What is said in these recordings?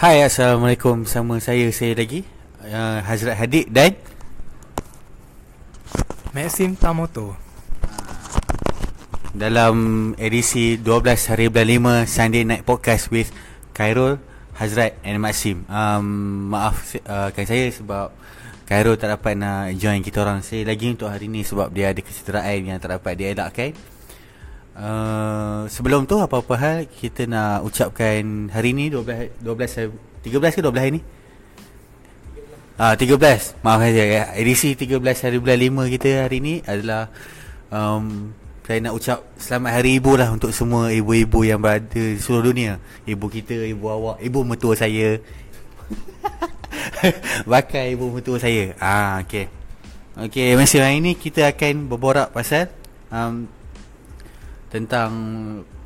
Hai Assalamualaikum. Sama saya saya lagi uh, Hazrat Hadik dan Maxim Tamoto. Dalam edisi 12 hari bulan 5 Sunday Night Podcast with Khairul Hazrat and Maxim. Um, Maaf uh, kan saya sebab Khairul tak dapat nak join kita orang. Saya lagi untuk hari ni sebab dia ada kesederaan yang tak dapat dielakkan Uh, sebelum tu apa-apa hal kita nak ucapkan hari ni 12 12 13 ke 12 hari ni? Ah 13. Maaf saja ya. Edisi 13 hari bulan 5 kita hari ni adalah um, saya nak ucap selamat hari ibu lah untuk semua ibu-ibu yang berada di seluruh dunia. Ibu kita, ibu awak, ibu mertua saya. Bakal ibu mertua saya. Ah okey. Okey, masa hari ni kita akan berborak pasal um, tentang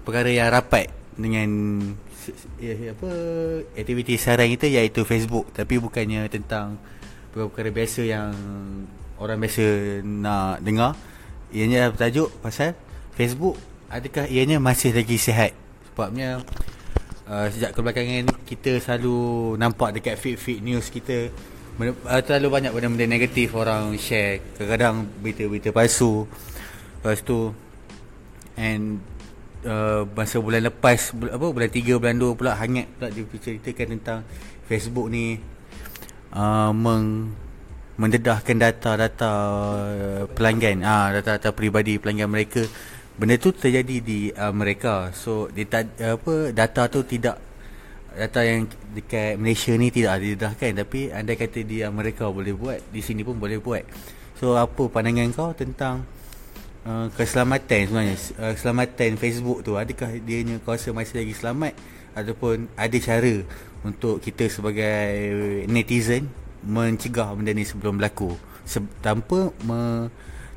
perkara yang rapat dengan ya, apa aktiviti saran kita iaitu Facebook. Tapi bukannya tentang perkara-perkara biasa yang orang biasa nak dengar. Ianya bertajuk pasal Facebook adakah ianya masih lagi sihat? Sebabnya uh, sejak kebelakangan kita selalu nampak dekat feed-feed news kita uh, terlalu banyak benda-benda negatif orang share. Kadang-kadang berita-berita palsu. Lepas tu and uh, masa bulan lepas apa bulan 3 bulan 2 pula hangat pula dia ceritakan tentang Facebook ni uh, meng mendedahkan data-data uh, pelanggan. Ah data-data peribadi pelanggan mereka. Benda tu terjadi di uh, mereka. So uh, apa data tu tidak data yang dekat Malaysia ni tidak didedahkan. Tapi anda kata di Amerika boleh buat di sini pun boleh buat. So apa pandangan kau tentang uh, keselamatan sebenarnya. Uh, keselamatan Facebook tu. Adakah dia kau rasa masih lagi selamat? Ataupun ada cara untuk kita sebagai netizen mencegah benda ni sebelum berlaku? Se- tanpa me-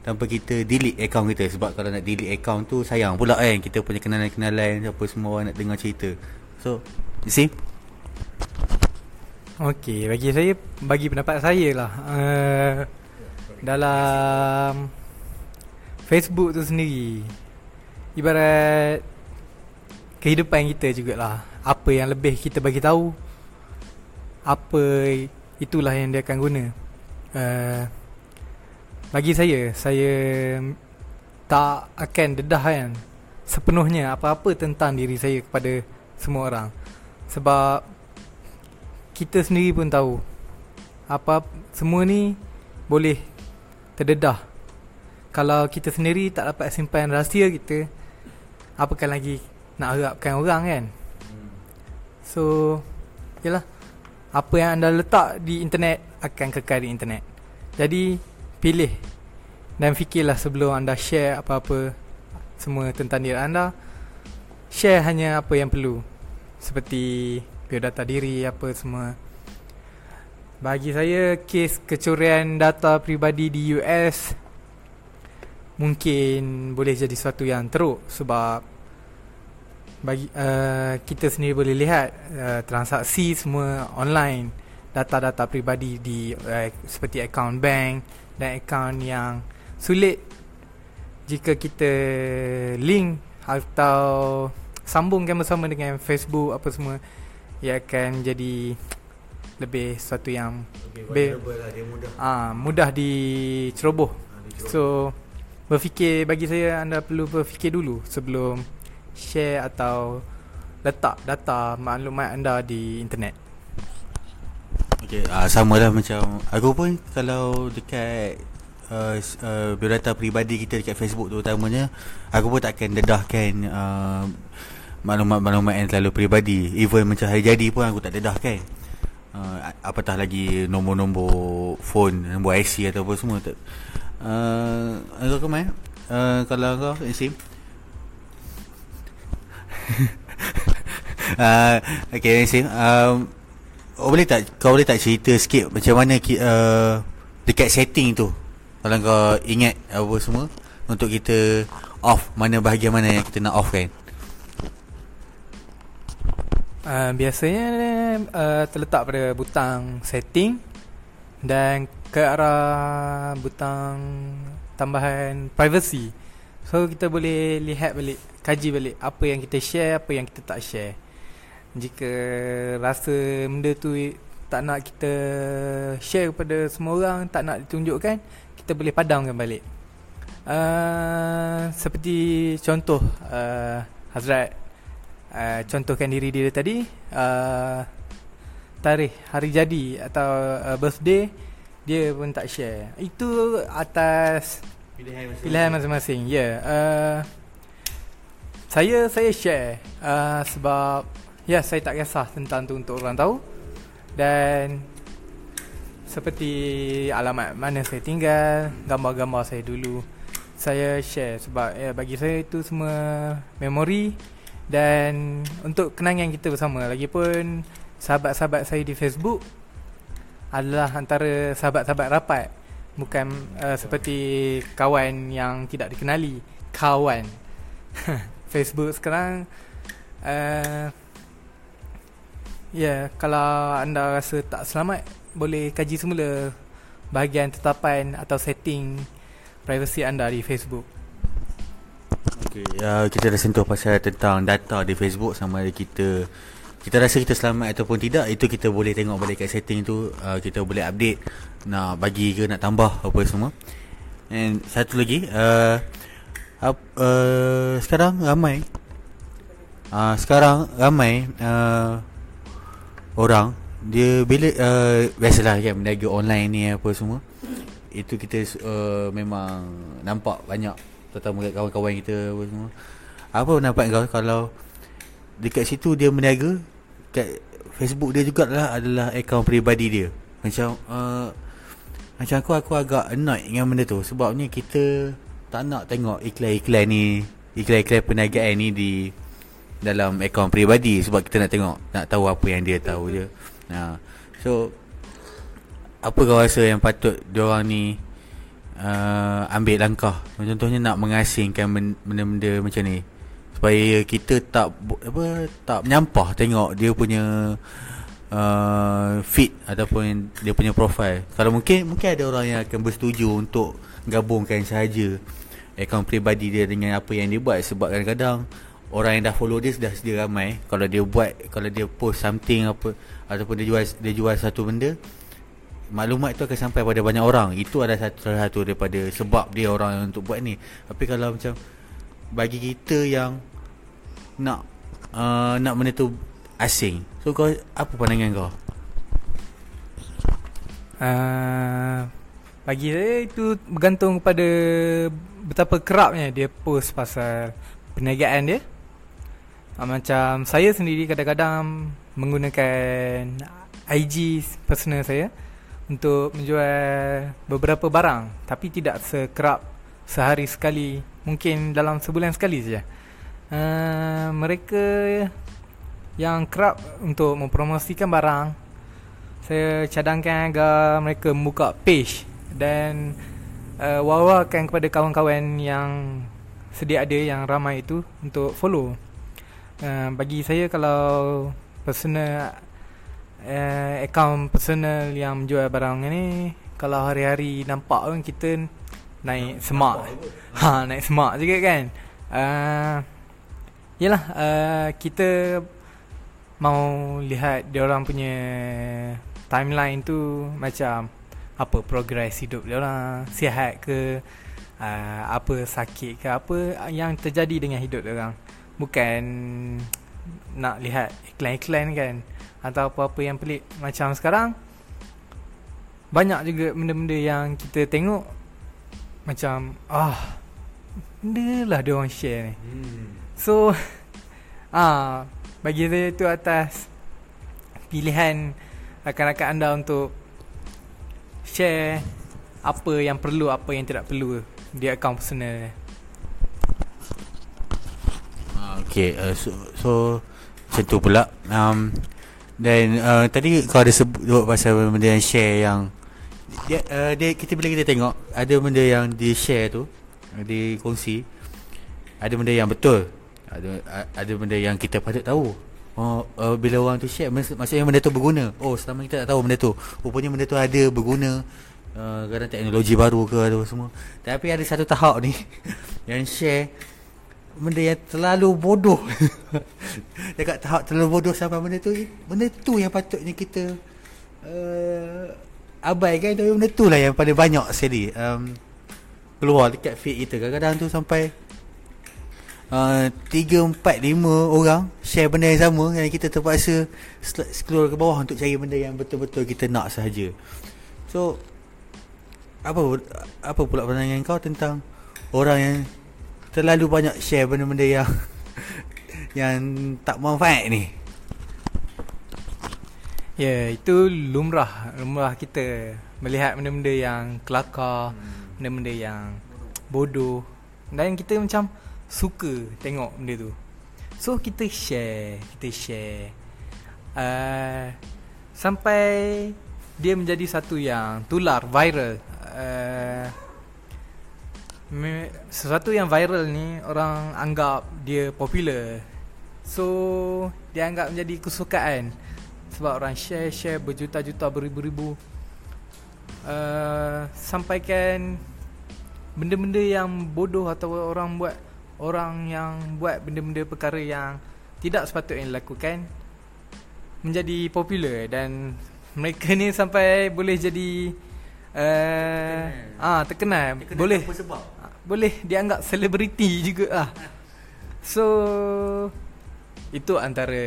tanpa kita delete account kita. Sebab kalau nak delete account tu sayang pula kan kita punya kenalan-kenalan apa semua orang nak dengar cerita. So you see? Okey, bagi saya bagi pendapat saya lah. Uh, dalam Facebook tu sendiri ibarat kehidupan kita jugalah. Apa yang lebih kita bagi tahu apa itulah yang dia akan guna. Uh, bagi saya, saya tak akan dedah kan sepenuhnya apa-apa tentang diri saya kepada semua orang. Sebab kita sendiri pun tahu apa semua ni boleh terdedah kalau kita sendiri tak dapat simpan rahsia kita apakah lagi nak harapkan orang kan? So yalah. Apa yang anda letak di internet akan kekal di internet. Jadi pilih dan fikirlah sebelum anda share apa-apa semua tentang diri anda. Share hanya apa yang perlu. Seperti biodata diri apa semua. Bagi saya kes kecurian data peribadi di US mungkin boleh jadi sesuatu yang teruk sebab bagi uh, kita sendiri boleh lihat uh, transaksi semua online data-data peribadi di uh, seperti akaun bank dan akaun yang sulit jika kita link atau sambungkan bersama dengan Facebook apa semua ia akan jadi lebih sesuatu yang lebih lah, dia mudah ah mudah diceroboh. So berfikir bagi saya anda perlu berfikir dulu sebelum share atau letak data maklumat anda di internet. Okey, uh, sama lah macam aku pun kalau dekat uh, uh, biodata peribadi kita dekat Facebook tu utamanya aku pun takkan dedahkan uh, maklumat-maklumat yang terlalu peribadi. Even macam hari jadi pun aku tak dedahkan. Uh, apatah lagi nombor-nombor phone, nombor IC atau apa semua tak. Uh, kau kemana? Uh, kalau kau Sim. Uh, Okay Sim. Um, Oh boleh tak Kau boleh tak cerita sikit Macam mana uh, Dekat setting tu? Kalau kau ingat Apa semua Untuk kita Off Mana bahagian mana yang kita nak off kan? Uh, biasanya uh, terletak pada butang setting dan ke arah butang tambahan privacy. So kita boleh lihat balik, kaji balik apa yang kita share, apa yang kita tak share. Jika rasa benda tu tak nak kita share kepada semua orang, tak nak ditunjukkan, kita boleh padamkan balik. Uh, seperti contoh uh, Hazrat uh, contohkan diri dia tadi uh, tarikh hari jadi atau uh, birthday dia pun tak share. Itu atas pilihan masing-masing. Ya. Yeah. Uh, saya saya share uh, sebab ya saya tak kisah tentang tu untuk orang tahu dan seperti alamat mana saya tinggal, gambar-gambar saya dulu saya share sebab ya bagi saya itu semua memori dan untuk kenangan kita bersama lagipun sahabat-sahabat saya di Facebook adalah antara sahabat-sahabat rapat. Bukan uh, seperti kawan yang tidak dikenali. Kawan. Facebook sekarang uh, Ya, yeah, kalau anda rasa tak selamat boleh kaji semula bahagian tetapan atau setting privacy anda di Facebook. Okay, uh, kita dah sentuh pasal tentang data di Facebook sama ada kita kita rasa kita selamat ataupun tidak itu kita boleh tengok balik kat setting tu. Uh, kita boleh update nak bagi ke nak tambah apa semua. And satu lagi uh, uh, uh, sekarang ramai. Uh, sekarang ramai uh, orang dia bila uh, biasalah kan meniaga online ni apa semua. Itu kita uh, memang nampak banyak terutama kawan-kawan kita apa semua. Apa pendapat kau kalau dekat situ dia meniaga kat Facebook dia juga lah adalah akaun peribadi dia macam uh, macam aku aku agak annoyed dengan benda tu sebabnya kita tak nak tengok iklan-iklan ni iklan-iklan perniagaan ni di dalam akaun peribadi sebab kita nak tengok nak tahu apa yang dia tahu je. Ha. So apa kau rasa yang patut dia orang ni uh, ambil langkah contohnya nak mengasingkan benda-benda macam ni supaya kita tak apa tak menyampah tengok dia punya uh, feed ataupun dia punya profile. Kalau mungkin mungkin ada orang yang akan bersetuju untuk gabungkan sahaja akaun peribadi dia dengan apa yang dia buat. Sebab kadang-kadang orang yang dah follow dia sudah sedia ramai. Kalau dia buat kalau dia post something apa ataupun dia jual dia jual satu benda maklumat itu akan sampai pada banyak orang. Itu adalah satu satu daripada sebab dia orang untuk buat ni. Tapi kalau macam bagi kita yang nak uh, nak benda tu asing. So kau apa pandangan kau? Uh, bagi saya itu bergantung kepada betapa kerapnya dia post pasal perniagaan dia. Ha, macam saya sendiri kadang-kadang menggunakan IG personal saya untuk menjual beberapa barang tapi tidak sekerap sehari sekali mungkin dalam sebulan sekali saja. Uh, mereka yang kerap untuk mempromosikan barang saya cadangkan agar mereka membuka page dan uh, wawarkan kepada kawan-kawan yang sedia ada yang ramai itu untuk follow uh, bagi saya kalau personal uh, account personal yang menjual barang ni kalau hari-hari nampak kan kita naik semak. Ha naik semak juga kan? Uh, yalah uh, kita mau lihat dia orang punya timeline tu macam apa progress hidup dia orang sihat ke? Uh, apa sakit ke? Apa yang terjadi dengan hidup dia orang bukan nak lihat iklan-iklan kan? Atau apa-apa yang pelik. Macam sekarang banyak juga benda-benda yang kita tengok macam ah benda lah dia orang share ni. Hmm. so ah bagi saya tu atas pilihan rakan-rakan anda untuk share apa yang perlu apa yang tidak perlu di akaun personal ni Okay uh, so, so Macam tu pula. Um, Dan uh, Tadi kau ada sebut Pasal benda yang share yang dia, uh, dia, Kita bila kita tengok Ada benda yang di share tu Di kongsi Ada benda yang betul. Ada ada benda yang kita patut tahu. Oh, uh, bila orang tu share mak- Maksudnya benda tu berguna. Oh selama kita tak tahu benda tu Rupanya benda tu ada berguna uh, Kadang teknologi baru ke ada semua. Tapi ada satu tahap ni Yang share benda yang terlalu bodoh. Dekat tahap terlalu bodoh sampai benda tu benda tu yang patutnya kita uh, abaikan tapi benda tu lah yang paling banyak sekali um, keluar dekat feed kita kadang-kadang tu sampai uh, tiga, empat, lima orang share benda yang sama yang kita terpaksa scroll ke bawah untuk cari benda yang betul-betul kita nak sahaja so apa apa pula pandangan kau tentang orang yang terlalu banyak share benda-benda yang yang tak manfaat ni. Ya, yeah, itu lumrah lumrah kita melihat benda-benda yang kelakar, hmm. benda-benda yang bodoh dan kita macam suka tengok benda tu. So kita share, kita share. Uh, sampai dia menjadi satu yang tular viral. Uh, sesuatu yang viral ni orang anggap dia popular. So dia anggap menjadi kesukaan sebab orang share share berjuta-juta beribu-ribu. Uh, sampaikan benda-benda yang bodoh atau orang buat orang yang buat benda-benda perkara yang tidak sepatutnya dilakukan menjadi popular dan mereka ni sampai boleh jadi uh, ah terkenal, terkenal boleh sebab boleh dianggap selebriti juga lah. So itu antara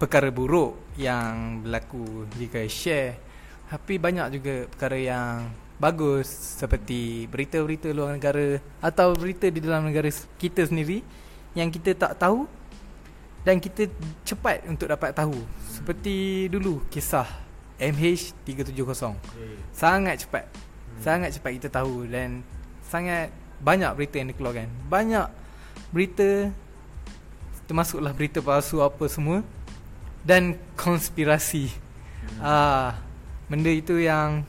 perkara buruk yang berlaku jika share. Tapi banyak juga perkara yang bagus seperti berita-berita luar negara atau berita di dalam negara kita sendiri yang kita tak tahu dan kita cepat untuk dapat tahu. Seperti dulu kisah MH370. Sangat cepat Sangat cepat kita tahu Dan Sangat Banyak berita yang dikeluarkan Banyak Berita Termasuklah berita palsu Apa semua Dan Konspirasi hmm. ah, Benda itu yang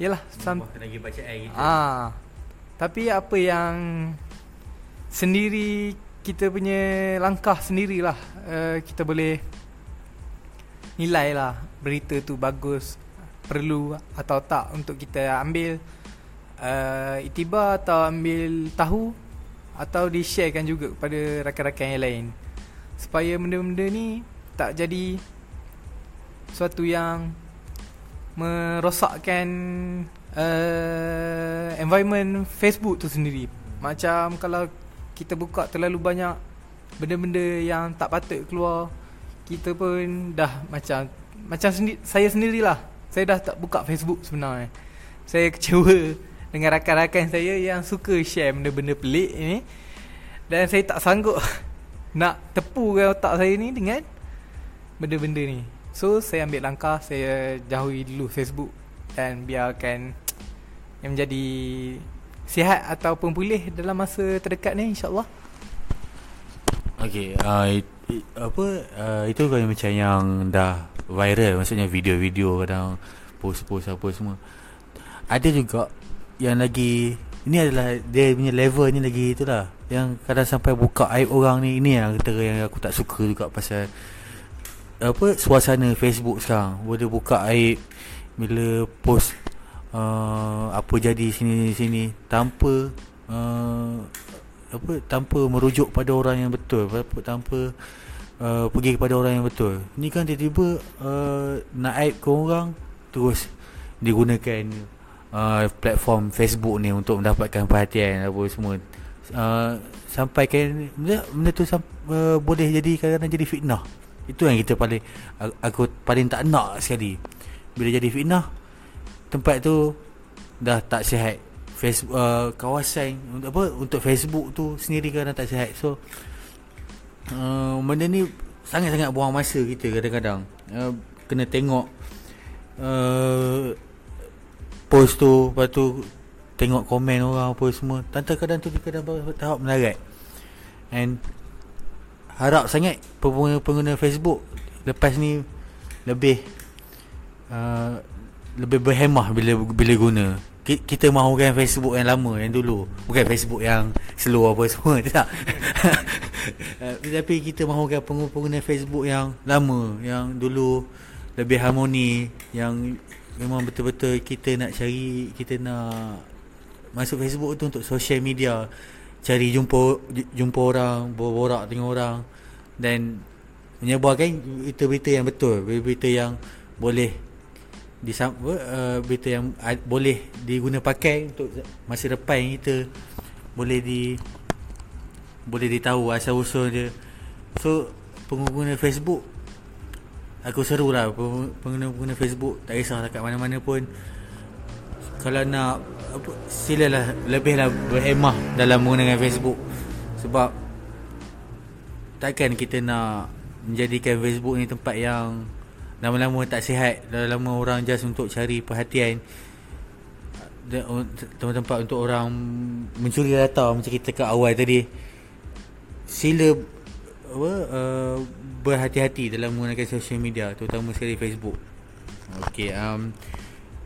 Yalah sam- lagi baca air gitu. ah, Tapi apa yang Sendiri Kita punya Langkah sendirilah uh, Kita boleh Nilai lah Berita tu bagus perlu atau tak untuk kita ambil uh, itibar atau ambil tahu atau di-sharekan juga kepada rakan-rakan yang lain supaya benda-benda ni tak jadi suatu yang merosakkan uh, environment Facebook tu sendiri. Macam kalau kita buka terlalu banyak benda-benda yang tak patut keluar kita pun dah macam macam sendi- saya sendirilah. Saya dah tak buka Facebook sebenarnya. Saya kecewa Dengan rakan-rakan saya Yang suka share benda-benda pelik ini. Dan saya tak sanggup Nak tepukan otak saya ni Dengan Benda-benda ni. So saya ambil langkah Saya jauhi dulu Facebook Dan biarkan Yang menjadi Sihat ataupun pulih Dalam masa terdekat ni InsyaAllah. Okay uh, it, it, Apa uh, Itu kan macam yang dah viral maksudnya video-video kadang post-post apa semua. Ada juga yang lagi ini adalah dia punya level ni lagi itulah. Yang kadang sampai buka aib orang ni ini yang yang aku tak suka juga pasal apa suasana Facebook sekarang boleh buka aib bila post uh, apa jadi sini sini tanpa uh, apa tanpa merujuk pada orang yang betul tanpa uh, pergi kepada orang yang betul. Ni kan tiba-tiba uh, nak aib ke orang terus digunakan uh, platform Facebook ni untuk mendapatkan perhatian apa semua. Uh, sampaikan benda, benda tu uh, boleh jadi kadang-kadang jadi fitnah. Itu yang kita paling aku paling tak nak sekali. Bila jadi fitnah tempat tu dah tak sihat. Facebook uh, kawasan untuk apa untuk Facebook tu sendiri kadang tak sihat. So uh, benda ni sangat-sangat buang masa kita kadang-kadang uh, kena tengok uh, post tu lepas tu tengok komen orang apa semua tantang kadang tu kadang tahap melarat and harap sangat pengguna-pengguna Facebook lepas ni lebih uh, lebih berhemah bila bila guna. Kita mahukan Facebook yang lama yang dulu. Bukan Facebook yang slow apa semua tak. Uh, tapi kita mahukan pengguna Facebook yang lama yang dulu lebih harmoni yang memang betul-betul kita nak cari kita nak masuk Facebook tu untuk social media cari jumpa jumpa orang, borak dengan orang. Dan menyebarkan berita-berita yang betul, berita-berita yang boleh di berita yang boleh diguna pakai untuk masa depan kita. Boleh di boleh ditahu asal usul dia. So pengguna Facebook aku seru lah pengguna-pengguna Facebook tak kisahlah kat mana-mana pun kalau nak silalah lebihlah berhemah dalam menggunakan Facebook. Sebab takkan kita nak menjadikan Facebook ni tempat yang lama-lama tak sihat lama-lama orang just untuk cari perhatian. Tempat-tempat untuk orang mencuri data macam kita kat awal tadi. Sila apa uh, berhati-hati dalam menggunakan social media terutama sekali Facebook. Okey um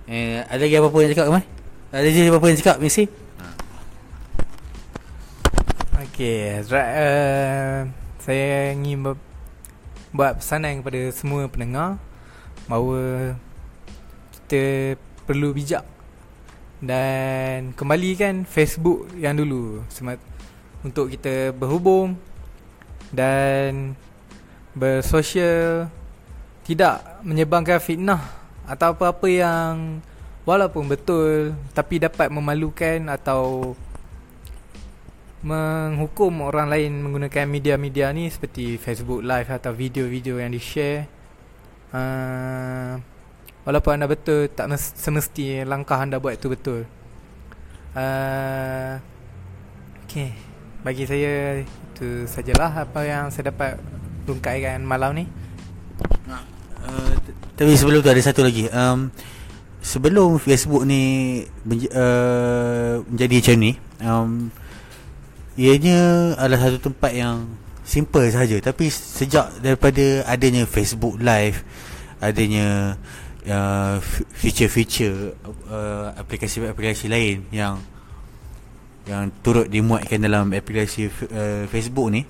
eh ada lagi apa-apa yang cakap Kamal? Ada lagi apa-apa yang cakap Messi? Ha. Okey, uh, saya ingin buat pesanan kepada semua pendengar bahawa kita perlu bijak dan kembalikan Facebook yang dulu untuk kita berhubung dan bersosial tidak menyebarkan fitnah atau apa-apa yang walaupun betul tapi dapat memalukan atau menghukum orang lain menggunakan media-media ni seperti Facebook live atau video-video yang di-share uh, walaupun anda betul tak semesti langkah anda buat itu betul uh, Okay bagi saya itu sajalah apa yang saya dapat rungkaikan malam ni. Uh, tapi sebelum tu ada satu lagi. Um, sebelum Facebook ni menj- uh, menjadi macam ni, um, ianya adalah satu tempat yang simple saja. Tapi sejak daripada adanya Facebook Live, adanya uh, feature-feature uh, aplikasi-aplikasi lain yang yang turut dimuatkan dalam aplikasi uh, Facebook ni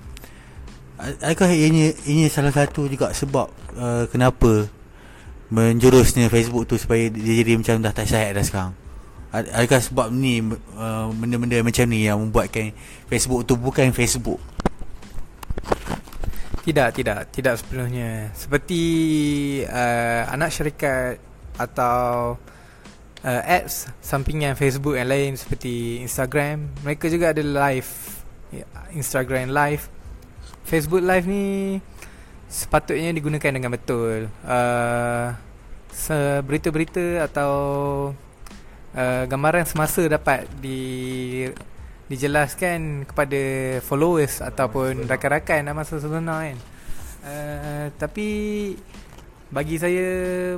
adakah ini ini salah satu juga sebab uh, kenapa menjurusnya Facebook tu supaya dia jadi macam dah tak sihat dah sekarang. Adakah sebab ni uh, benda-benda macam ni yang membuatkan Facebook tu bukan Facebook? Tidak tidak tidak sepenuhnya. Seperti uh, anak syarikat atau uh, apps sampingan Facebook yang lain seperti Instagram mereka juga ada live ya, Instagram live. Facebook live ni sepatutnya digunakan dengan betul uh, berita-berita atau uh, gambaran semasa dapat di dijelaskan kepada followers ataupun rakan-rakan dalam masa sebenar kan uh, tapi bagi saya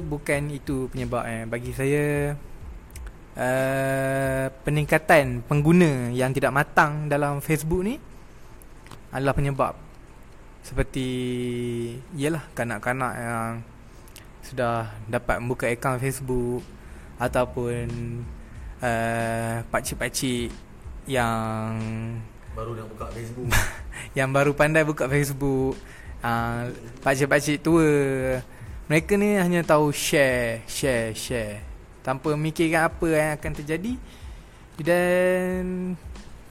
bukan itu penyebab eh. bagi saya uh, peningkatan pengguna yang tidak matang dalam Facebook ni adalah penyebab seperti ialah kanak-kanak yang sudah dapat membuka akaun Facebook ataupun uh, pakcik-pakcik yang baru nak buka Facebook. yang baru pandai buka Facebook. Uh, pakcik-pakcik tua. Mereka ni hanya tahu share share share. Tanpa memikirkan apa yang akan terjadi dan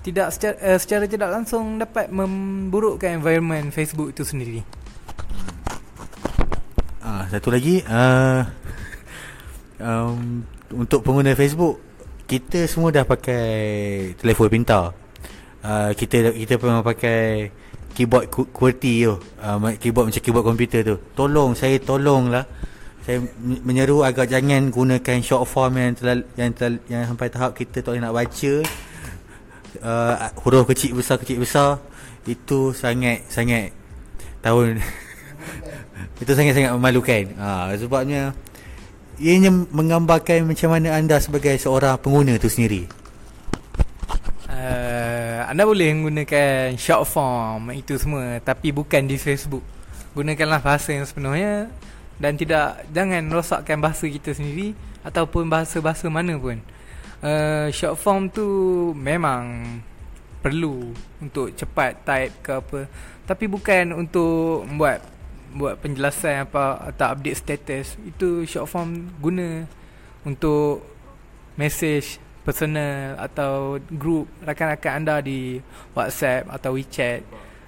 tidak secara, uh, secara tidak langsung dapat memburukkan environment Facebook itu sendiri. Ah satu lagi uh, um, untuk pengguna Facebook kita semua dah pakai telefon pintar. Uh, kita kita pernah pakai keyboard QWERTY tu. Uh, keyboard macam keyboard komputer tu. Tolong saya tolonglah saya menyeru agar jangan gunakan short form yang terlalu, yang terlalu, yang sampai tahap kita tak boleh nak baca uh, huruf kecil besar kecil besar itu sangat sangat tahun. Itu sangat sangat memalukan. Uh, sebabnya ianya menggambarkan macam mana anda sebagai seorang pengguna itu sendiri. Uh, anda boleh menggunakan short form itu semua tapi bukan di Facebook. Gunakanlah bahasa yang sepenuhnya dan tidak jangan rosakkan bahasa kita sendiri ataupun bahasa-bahasa mana pun. Uh, short form tu memang perlu untuk cepat type ke apa tapi bukan untuk buat buat penjelasan apa atau update status itu short form guna untuk message personal atau group rakan-rakan anda di WhatsApp atau WeChat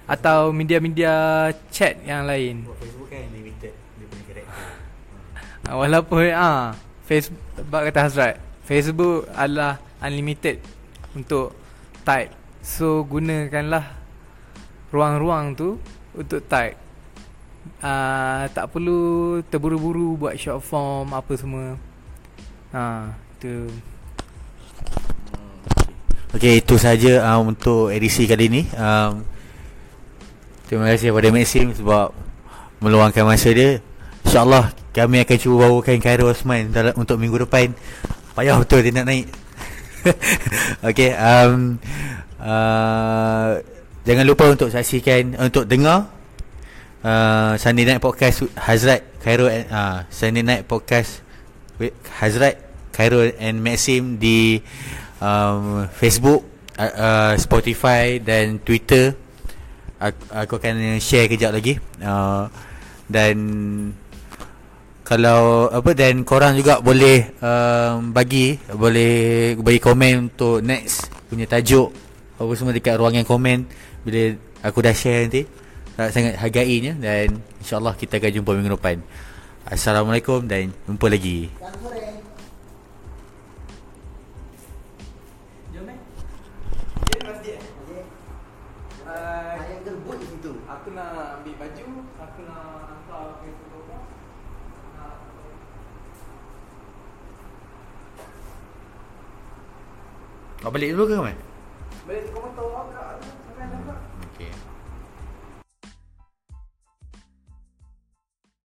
atau media-media chat yang lain. Facebook kan limited dia punya karakter. Ah, Walaupun ah Facebook kata Hazrat, Facebook adalah unlimited untuk type. So gunakanlah ruang-ruang tu untuk type. Ah tak perlu terburu-buru buat short form apa semua. Ha, tu. Okey, itu saja um, untuk edisi kali ini. Um, terima kasih kepada Maxim sebab meluangkan masa dia. InsyaAllah kami akan cuba bawakan Khairul Osman dalam, untuk minggu depan. Payah betul dia nak naik. Okey, um, uh, jangan lupa untuk saksikan, untuk dengar uh, Sunday Night Podcast Hazrat Khairul uh, Sunday Night Podcast with Hazrat Khairul and Maxim di um, Facebook, uh, uh, Spotify dan Twitter. Aku, aku akan share kejap lagi. Uh, dan kalau apa dan korang juga boleh um, bagi boleh bagi komen untuk next punya tajuk apa semua dekat ruangan komen. Bila aku dah share nanti uh, sangat hargainya dan insyaallah kita akan jumpa minggu depan. Assalamualaikum dan jumpa lagi Kau balik dulu ke Mat?